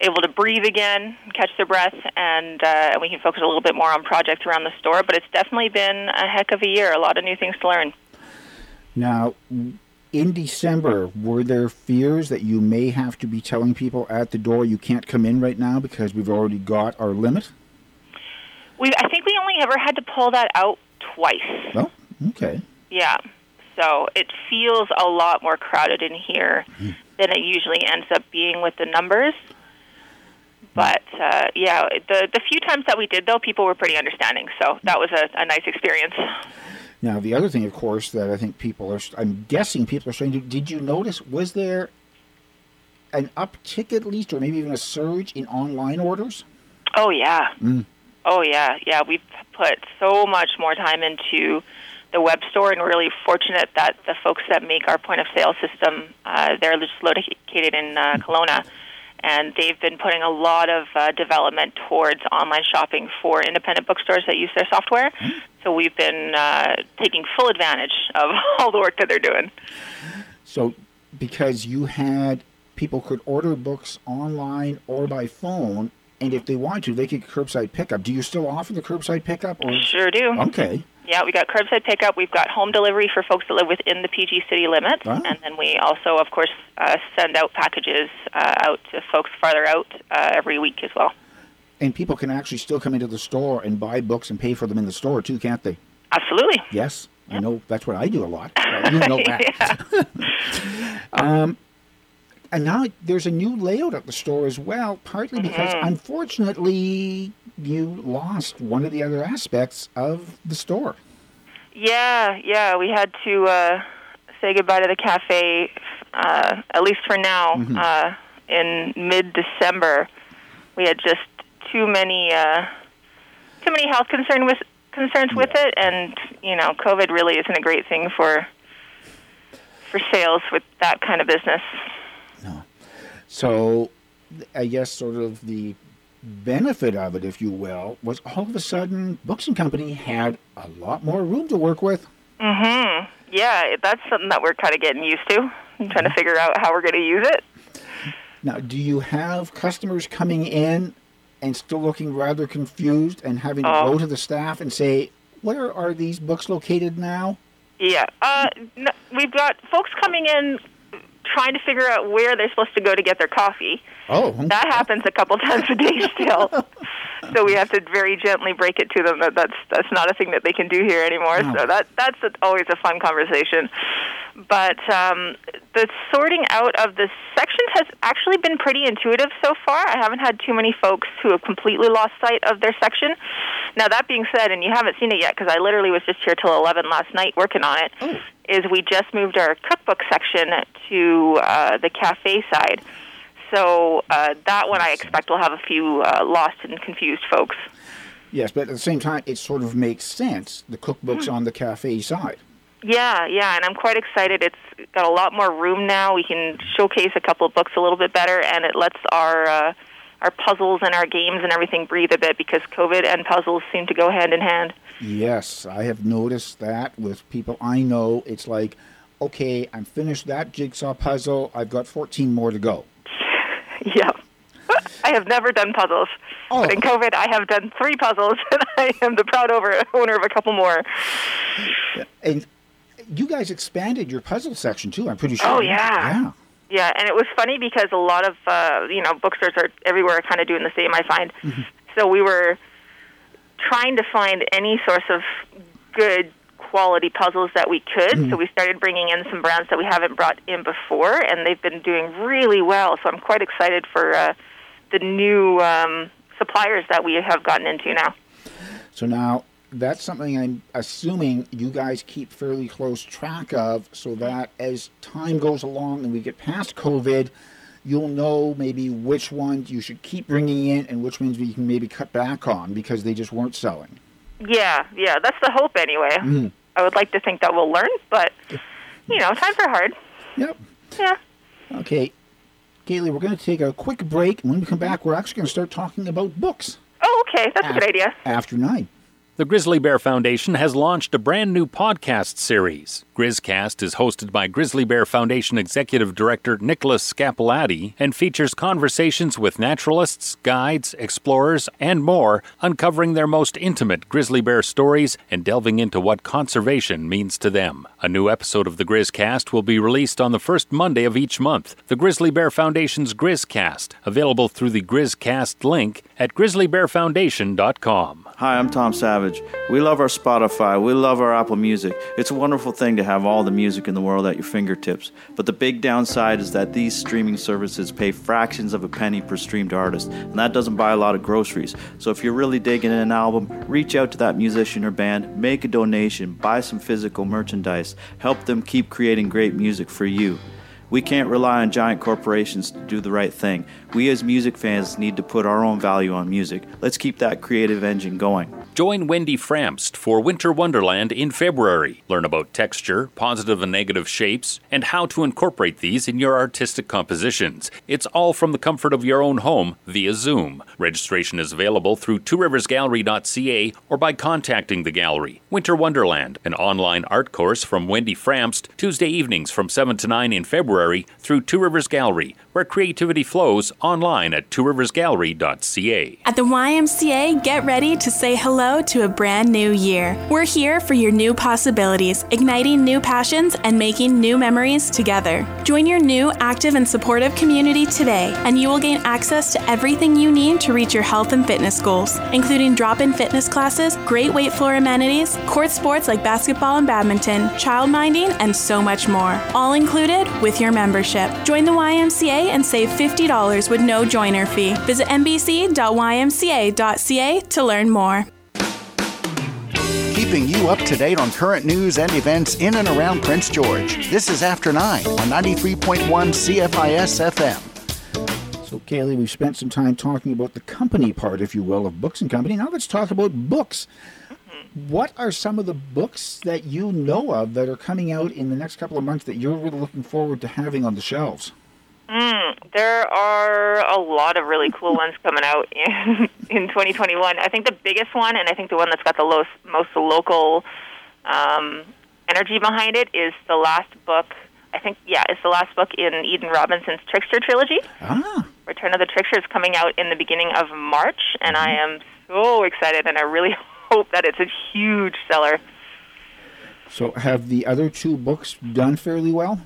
able to breathe again, catch their breath, and uh, we can focus a little bit more on projects around the store. But it's definitely been a heck of a year, a lot of new things to learn. Now, in December, were there fears that you may have to be telling people at the door you can't come in right now because we've already got our limit? We, I think we only ever had to pull that out twice. Oh, okay. Yeah. So it feels a lot more crowded in here than it usually ends up being with the numbers. But uh, yeah, the the few times that we did though, people were pretty understanding. So that was a, a nice experience. Now, the other thing, of course, that I think people are, I'm guessing people are starting to, did you notice, was there an uptick at least, or maybe even a surge in online orders? Oh yeah. Mm. Oh yeah, yeah. We've put so much more time into the web store, and we're really fortunate that the folks that make our point of sale system, uh, they're just located in uh, Kelowna, and they've been putting a lot of uh, development towards online shopping for independent bookstores that use their software. So we've been uh, taking full advantage of all the work that they're doing. So, because you had people could order books online or by phone, and if they want to, they could curbside pickup. Do you still offer the curbside pickup? Or Sure do. okay, Yeah, we got curbside pickup. We've got home delivery for folks that live within the PG city limits, Ah. and then we also, of course, uh, send out packages uh, out to folks farther out uh, every week as well. and people can actually still come into the store and buy books and pay for them in the store too, can't they? Absolutely. Yes, I know that's what I do a lot. You know that. um, and now there's a new layout at the store as well, partly because Mhm. unfortunately you lost one of the other aspects of the store. Yeah, yeah, we had to uh, say goodbye to the cafe, uh, at least for now. Mhm. Uh, in mid-December, we had just too many uh, too many health concern with concerns with it, and you know, COVID really isn't a great thing for for sales with that kind of business. So I guess sort of the benefit of it, if you will, was all of a sudden Books and Company had a lot more room to work with. Mm-hmm. Yeah, that's something that we're kind of getting used to. I'm trying to figure out how we're going to use it. Now, do you have customers coming in and still looking rather confused and having to Oh. go to the staff and say, where are these books located now? Yeah. Uh, n- we've got folks coming in trying to figure out where they're supposed to go to get their coffee. Oh, That happens a couple times a day still. so we have to very gently break it to them that that's that's not a thing that they can do here anymore. Oh. So that that's a, always a fun conversation. But um, the sorting out of the sections has actually been pretty intuitive so far. I haven't had too many folks who have completely lost sight of their section. Now that being said, and you haven't seen it yet because I literally was just here till eleven last night working on it. Is we just moved our cookbook section to uh, the cafe side. So uh, that one I expect will have a few uh, lost and confused folks. Yes, but at the same time, it sort of makes sense. The cookbook's on the cafe side. Yeah, yeah, and I'm quite excited. It's got a lot more room now. We can showcase a couple of books a little bit better, and it lets our uh, our puzzles and our games and everything breathe a bit because COVID and puzzles seem to go hand in hand. Yes, I have noticed that with people I know. It's like, okay, I'm finished that jigsaw puzzle. I've got 14 more to go. yeah. I have never done puzzles. Oh. But in COVID, I have done three puzzles, and I am the proud over, owner of a couple more. And you guys expanded your puzzle section too. I'm pretty sure. Oh, yeah. Yeah. Yeah, and it was funny because a lot of uh, you know bookstores are everywhere, kind of doing the same. I find. So we were trying to find any source of good quality puzzles that we could. So we started bringing in some brands that we haven't brought in before, and they've been doing really well. So I'm quite excited for uh, the new um, suppliers that we have gotten into now. So now that's something I'm assuming you guys keep fairly close track of so that as time goes along and we get past COVID, you'll know maybe which ones you should keep bringing in and which ones we can maybe cut back on because they just weren't selling. Yeah, yeah, that's the hope anyway. Mhm. I would like to think that we'll learn, but you know, times are hard. Yep. Yeah. Okay. Kaylee, we're going to take a quick break. When we come back, we're actually going to start talking about books Oh, okay, that's a good idea. after nine. The Grizzly Bear Foundation has launched a brand new podcast series. Grizcast is hosted by Grizzly Bear Foundation Executive Director Nicholas Scapillati and features conversations with naturalists, guides, explorers, and more, uncovering their most intimate grizzly bear stories and delving into what conservation means to them. A new episode of the Grizcast will be released on the first Monday of each month. The Grizzly Bear Foundation's Grizcast, available through the Grizcast link at grizzlybearfoundation.com. Hi, I'm Tom Savage. We love our Spotify. We love our Apple Music. It's a wonderful thing to have all the music in the world at your fingertips. But the big downside is that these streaming services pay fractions of a penny per streamed artist, and that doesn't buy a lot of groceries. So if you're really digging an album, reach out to that musician or band, make a donation, buy some physical merchandise, help them keep creating great music for you. We can't rely on giant corporations to do the right thing. We as music fans need to put our own value on music. Let's keep that creative engine going. Join Wendy Framst for Winter Wonderland in February. Learn about texture, positive and negative shapes, and how to incorporate these in your artistic compositions. It's all from the comfort of your own home via Zoom. Registration is available through tworiversgallery.ca or by contacting the gallery. Winter Wonderland, an online art course from Wendy Framst, Tuesday evenings from 7 to 9 in February through Two Rivers Gallery, where creativity flows online at tworiversgallery.ca. At the YMCA, get ready to say hello to a brand new year. We're here for your new possibilities, igniting new passions and making new memories together. Join your new, active, and supportive community today, and you will gain access to everything you need to reach your health and fitness goals, including drop in fitness classes, great weight floor amenities, court sports like basketball and badminton, child minding, and so much more. All included with your membership. Join the YMCA and save $50 with no joiner fee. Visit nbc.ymca.ca to learn more. Keeping you up to date on current news and events in and around Prince George. This is After 9 on 93.1 CFIS FM. So, Kaylee, we've spent some time talking about the company part, if you will, of Books and Company. Now let's talk about books. What are some of the books that you know of that are coming out in the next couple of months that you're really looking forward to having on the shelves? Mm, there are a lot of really cool ones coming out in in 2021. I think the biggest one, and I think the one that's got the most, most local um, energy behind it, is the last book. I think, yeah, it's the last book in Eden Robinson's Trickster trilogy. Ah. Return of the Trickster is coming out in the beginning of March, and I am so excited, and I really hope that it's a huge seller. So, have the other two books done fairly well?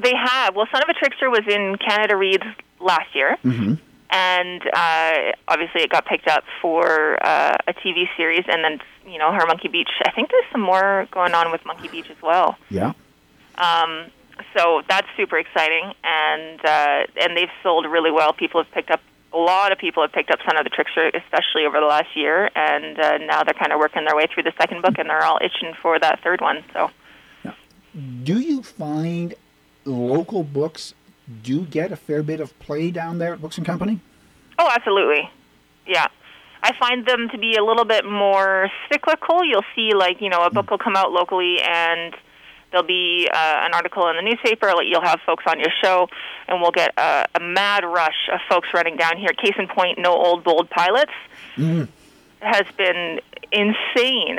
They have. Well, Son of a Trickster was in Canada Reads last year. Mm-hmm. and uh, obviously it got picked up for uh, a TV series, and then you know her Monkey Beach. I think there's some more going on with Monkey Beach as well. Yeah. Um, so that's super exciting, and uh, and they've sold really well. People have picked up. A lot of people have picked up Son of the Trickster, especially over the last year, and uh, now they're kind of working their way through the second book, and they're all itching for that third one. So Do you find local books do get a fair bit of play down there at Books and Company? Oh, absolutely. Yeah. I find them to be a little bit more cyclical. You'll see, like, you know, a book will come out locally and there'll be uh, an article in the newspaper. Like you'll have folks on your show, and we'll get a, a mad rush of folks running down here. Case in point, no old bold pilots Mm. has been insane.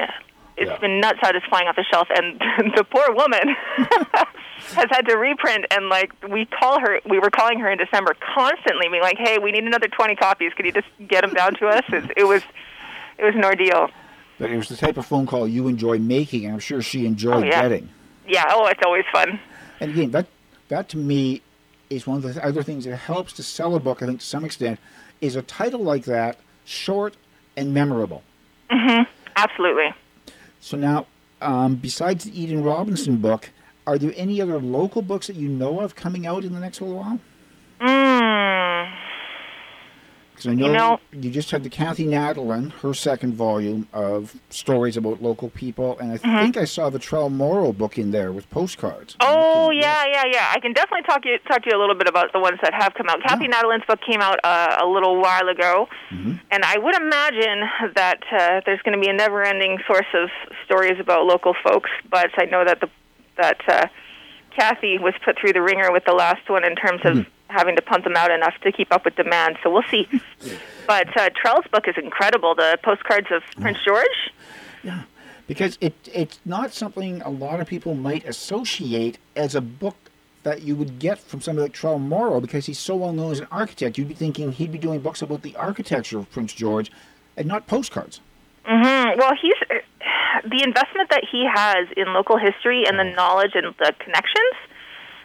It's Yeah. been nuts how it's flying off the shelf, and the poor woman has had to reprint. And like we call her, we were calling her in December constantly, being like, "Hey, we need another twenty copies. Could you just get them down to us?" It, it was, it was an ordeal. But it was the type of phone call you enjoy making, and I'm sure she enjoyed Oh, yeah. getting. Yeah. Oh, it's always fun. And again, that that to me is one of the other things that helps to sell a book. I think to some extent is a title like that, short and memorable. Mm-hmm. Absolutely. So now, um, besides the Eden Robinson book, are there any other local books that you know of coming out in the next little while? Mm. Because I know, You know- you just had the Kathy Nadalin, her second volume of stories about local people, and I Mhm. think I saw the Trelle Morrow book in there with postcards. Oh yeah, yeah, yeah. I can definitely talk you talk to you a little bit about the ones that have come out. Kathy Nadalin's book came out uh, a little while ago, and I would imagine that uh, there's going to be a never-ending source of stories about local folks. But I know that the that uh, Kathy was put through the ringer with the last one in terms of having to pump them out enough to keep up with demand. So we'll see. but uh, Trelle's book is incredible. The postcards of Prince George. Yeah, because it it's not something a lot of people might associate as a book that you would get from somebody like Trelle Morrow because he's so well known as an architect. You'd be thinking he'd be doing books about the architecture of Prince George and not postcards. Hmm Well, he's the investment that he has in local history and the knowledge and the connections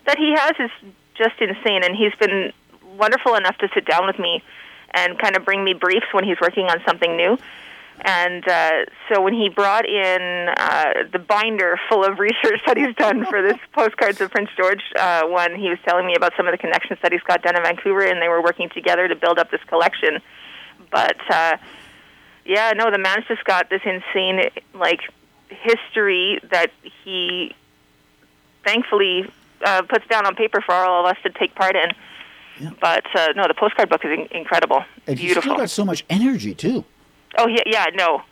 that he has is just insane. And he's been wonderful enough to sit down with me and kind of bring me briefs when he's working on something new. And uh, so when he brought in uh, the binder full of research that he's done for this postcards of Prince George uh, one, he was telling me about some of the connections that he's got done in Vancouver, and they were working together to build up this collection. But uh, yeah, no, the man's just got this insane like history that he thankfully uh, puts down on paper for all of us to take part in. But uh, no, the postcard book is in- incredible, And he's beautiful. still got so much energy too. Oh yeah, yeah, no.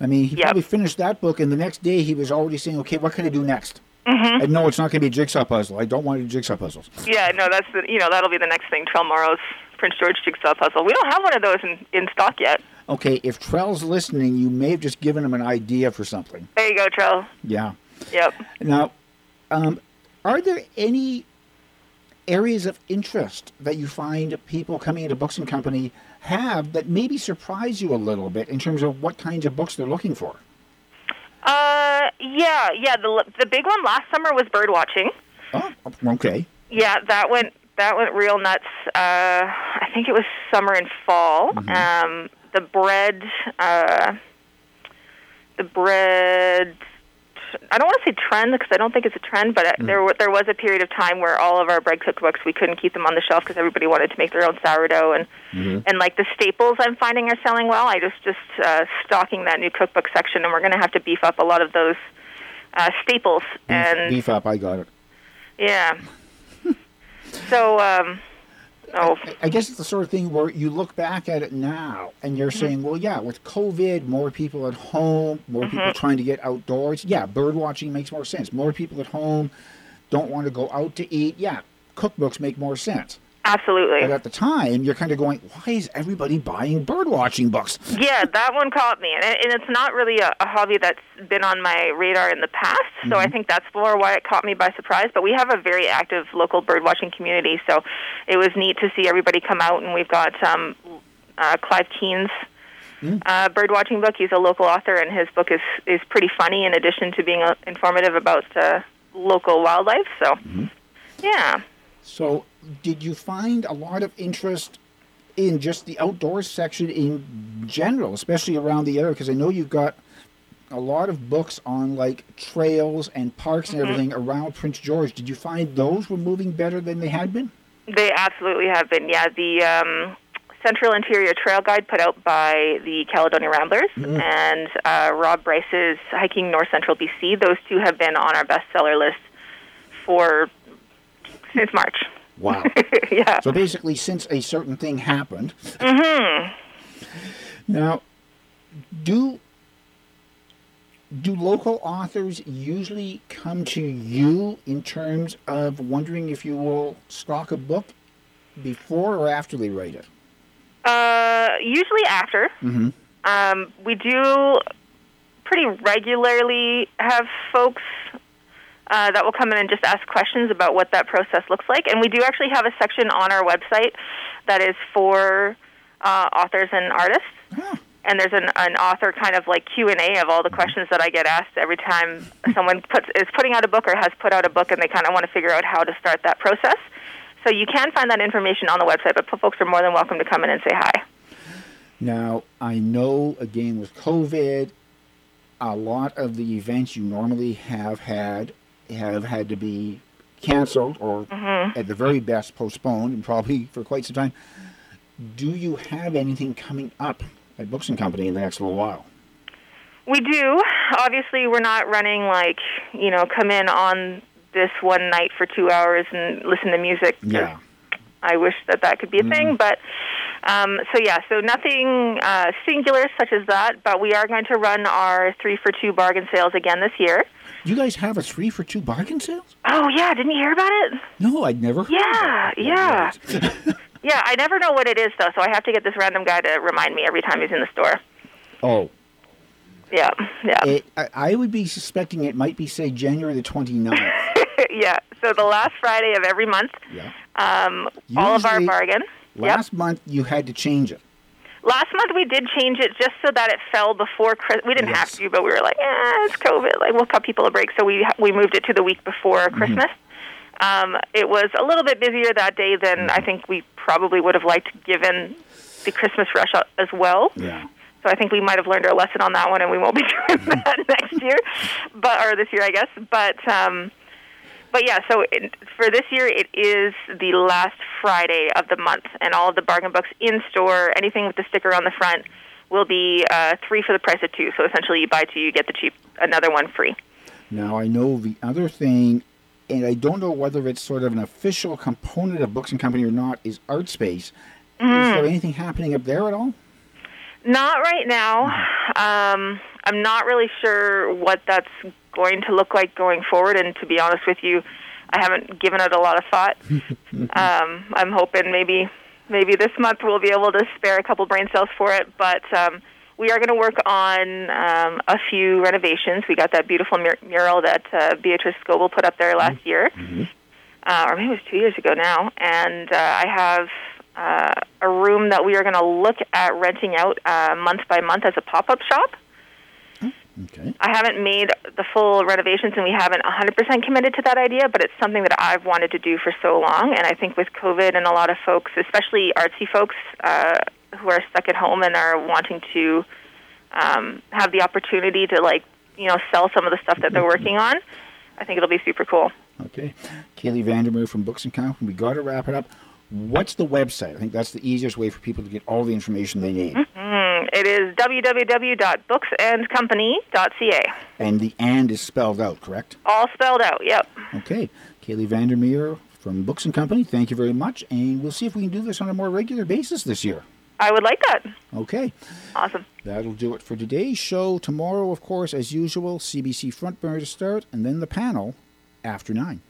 I mean, he Yep. probably finished that book, and the next day he was already saying, "Okay, what can I do next?" Mhm. And no, it's not going to be a jigsaw puzzle. I don't want to do jigsaw puzzles. Yeah, no, that's the you know that'll be the next thing. Trelle Morrow's Prince George jigsaw puzzle. We don't have one of those in, in stock yet. Okay, if Trelle's listening, you may have just given him an idea for something. There you go, Trelle. Yeah. Yep. Now, um, are there any areas of interest that you find people coming into Books and Company have that maybe surprise you a little bit in terms of what kinds of books they're looking for? Uh, yeah, yeah. The the big one last summer was bird watching. Oh, okay. Yeah, that went that went real nuts. Uh, I think it was summer and fall. Um, the bread, uh, the bread. I don't want to say trend because I don't think it's a trend, but uh there wa- there was a period of time where all of our bread cookbooks we couldn't keep them on the shelf because everybody wanted to make their own sourdough and and like the staples I'm finding are selling well. I just just uh, stocking that new cookbook section, and we're going to have to beef up a lot of those uh, staples. And Beef up, I got it. yeah. so, um, oh, I guess it's the sort of thing where you look back at it now and you're saying, well, yeah, with COVID, more people at home, more people Mhm. trying to get outdoors. Yeah, bird watching makes more sense. More people at home don't want to go out to eat. Yeah, cookbooks make more sense. Absolutely. But at the time, you're kind of going, why is everybody buying bird watching books? Yeah, that one caught me, and, and it's not really a, a hobby that's been on my radar in the past. So I Mhm. think that's more why it caught me by surprise. But we have a very active local bird watching community, so it was neat to see everybody come out. And we've got um, uh, Clive Keen's uh, bird watching book. He's a local author, and his book is is pretty funny. In addition to being uh, informative about uh, local wildlife, so yeah. So, did you find a lot of interest in just the outdoors section in general, especially around the area? Because I know you've got a lot of books on like trails and parks and Mhm. everything around Prince George. Did you find those were moving better than they had been? They absolutely have been. Yeah, the um, Central Interior Trail Guide put out by the Caledonia Ramblers Mhm. and uh, Rob Bryce's Hiking North Central BC. Those two have been on our bestseller list for since March. Wow. yeah. So basically, since a certain thing happened, hmm now do do local authors usually come to you in terms of wondering if you will stock a book before or after they write it? Uh, usually after. Mm-hmm. Um, we do pretty regularly have folks uh, that will come in and just ask questions about what that process looks like. And we do actually have a section on our website that is for uh, authors and artists. And there's an, an author kind of like Q and A of all the questions that I get asked every time someone puts is putting out a book or has put out a book, and they kind of want to figure out how to start that process. So you can find that information on the website, but folks are more than welcome to come in and say hi. Now, I know again with COVID, a lot of the events you normally have had have had to be canceled or Mhm. at the very best postponed and probably for quite some time. Do you have anything coming up at Books and Company in the next little while? We do. Obviously, we're not running like, you know, come in on this one night for two hours and listen to music. Yeah. I wish that that could be a thing, but um, so yeah, so nothing uh, singular such as that. But we are going to run our three for two bargain sales again this year. You guys have a three for two bargain sales? Oh yeah, didn't you hear about it? No, I'd never heard Yeah, yeah, yeah. I never know what it is though, so I have to get this random guy to remind me every time he's in the store. Oh, Yeah, yeah. it, I, I would be suspecting it might be, say, January the 29th. yeah. So the last Friday of every month, Yeah. um, all of our Usually, bargain. Yep. Last month, you had to change it. Last month we did change it just so that it fell before Christmas. We didn't have to, but we were like, eh, it's COVID. Like we'll cut people a break, so we we moved it to the week before Christmas. Um, it was a little bit busier that day than I think we probably would have liked, given the Christmas rush as well. Yeah. So I think we might have learned our lesson on that one, and we won't be doing that next year, but or this year, I guess. But um, but yeah, so it, for this year, it is the last Friday of the month, and all of the bargain books in store, anything with the sticker on the front, will be uh, three for the price of two. So essentially, you buy two, you get the cheap another one free. Now, I know the other thing, and I don't know whether it's sort of an official component of Books and Company or not, is Art Space. Is Mm. there anything happening up there at all? Not right now. Um, I'm not really sure what that's going to look like going forward. And to be honest with you, I haven't given it a lot of thought. um, I'm hoping maybe maybe this month we'll be able to spare a couple brain cells for it. But um, we are going to work on um, a few renovations. We got that beautiful mur- mural that uh, Beatrice Scoble put up there last year, uh, or maybe it was two years ago now. And uh, I have uh, a room that we are going to look at renting out uh, month by month as a pop-up shop. Okay. I haven't made the full renovations, and we haven't 100% committed to that idea, but it's something that I've wanted to do for so long. And I think with COVID and a lot of folks, especially artsy folks uh, who are stuck at home and are wanting to um, have the opportunity to, like, you know, sell some of the stuff that they're working on, I think it'll be super cool. Okay. Kaylee Vandermeer from Books and Company. We got to wrap it up. What's the website? I think that's the easiest way for people to get all the information they need. Mm, it is www.booksandcompany.ca. And the and is spelled out, correct? All spelled out, yep. Okay. Kaylee Vandermeer from Books and Company, thank you very much. And we'll see if we can do this on a more regular basis this year. I would like that. Okay. Awesome. That'll do it for today's show. Tomorrow, of course, as usual, CBC Front Burner to start, and then the panel after nine.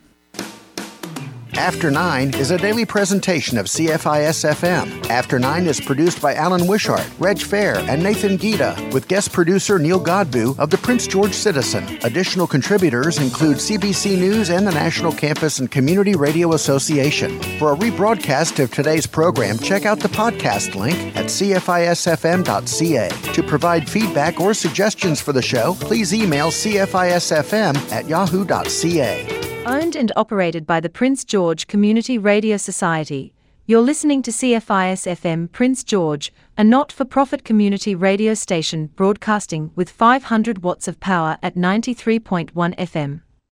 After Nine is a daily presentation of CFIS FM. After Nine is produced by Alan Wishart, Reg Fair, and Nathan Gita, with guest producer Neil Godbout of the Prince George Citizen. Additional contributors include CBC News and the National Campus and Community Radio Association. For a rebroadcast of today's program, check out the podcast link at cfisfm.ca. To provide feedback or suggestions for the show, please email cfisfm at yahoo.ca. Owned and operated by the Prince George Community Radio Society. You're listening to CFIS FM Prince George, a not for profit community radio station broadcasting with 500 watts of power at 93.1 FM.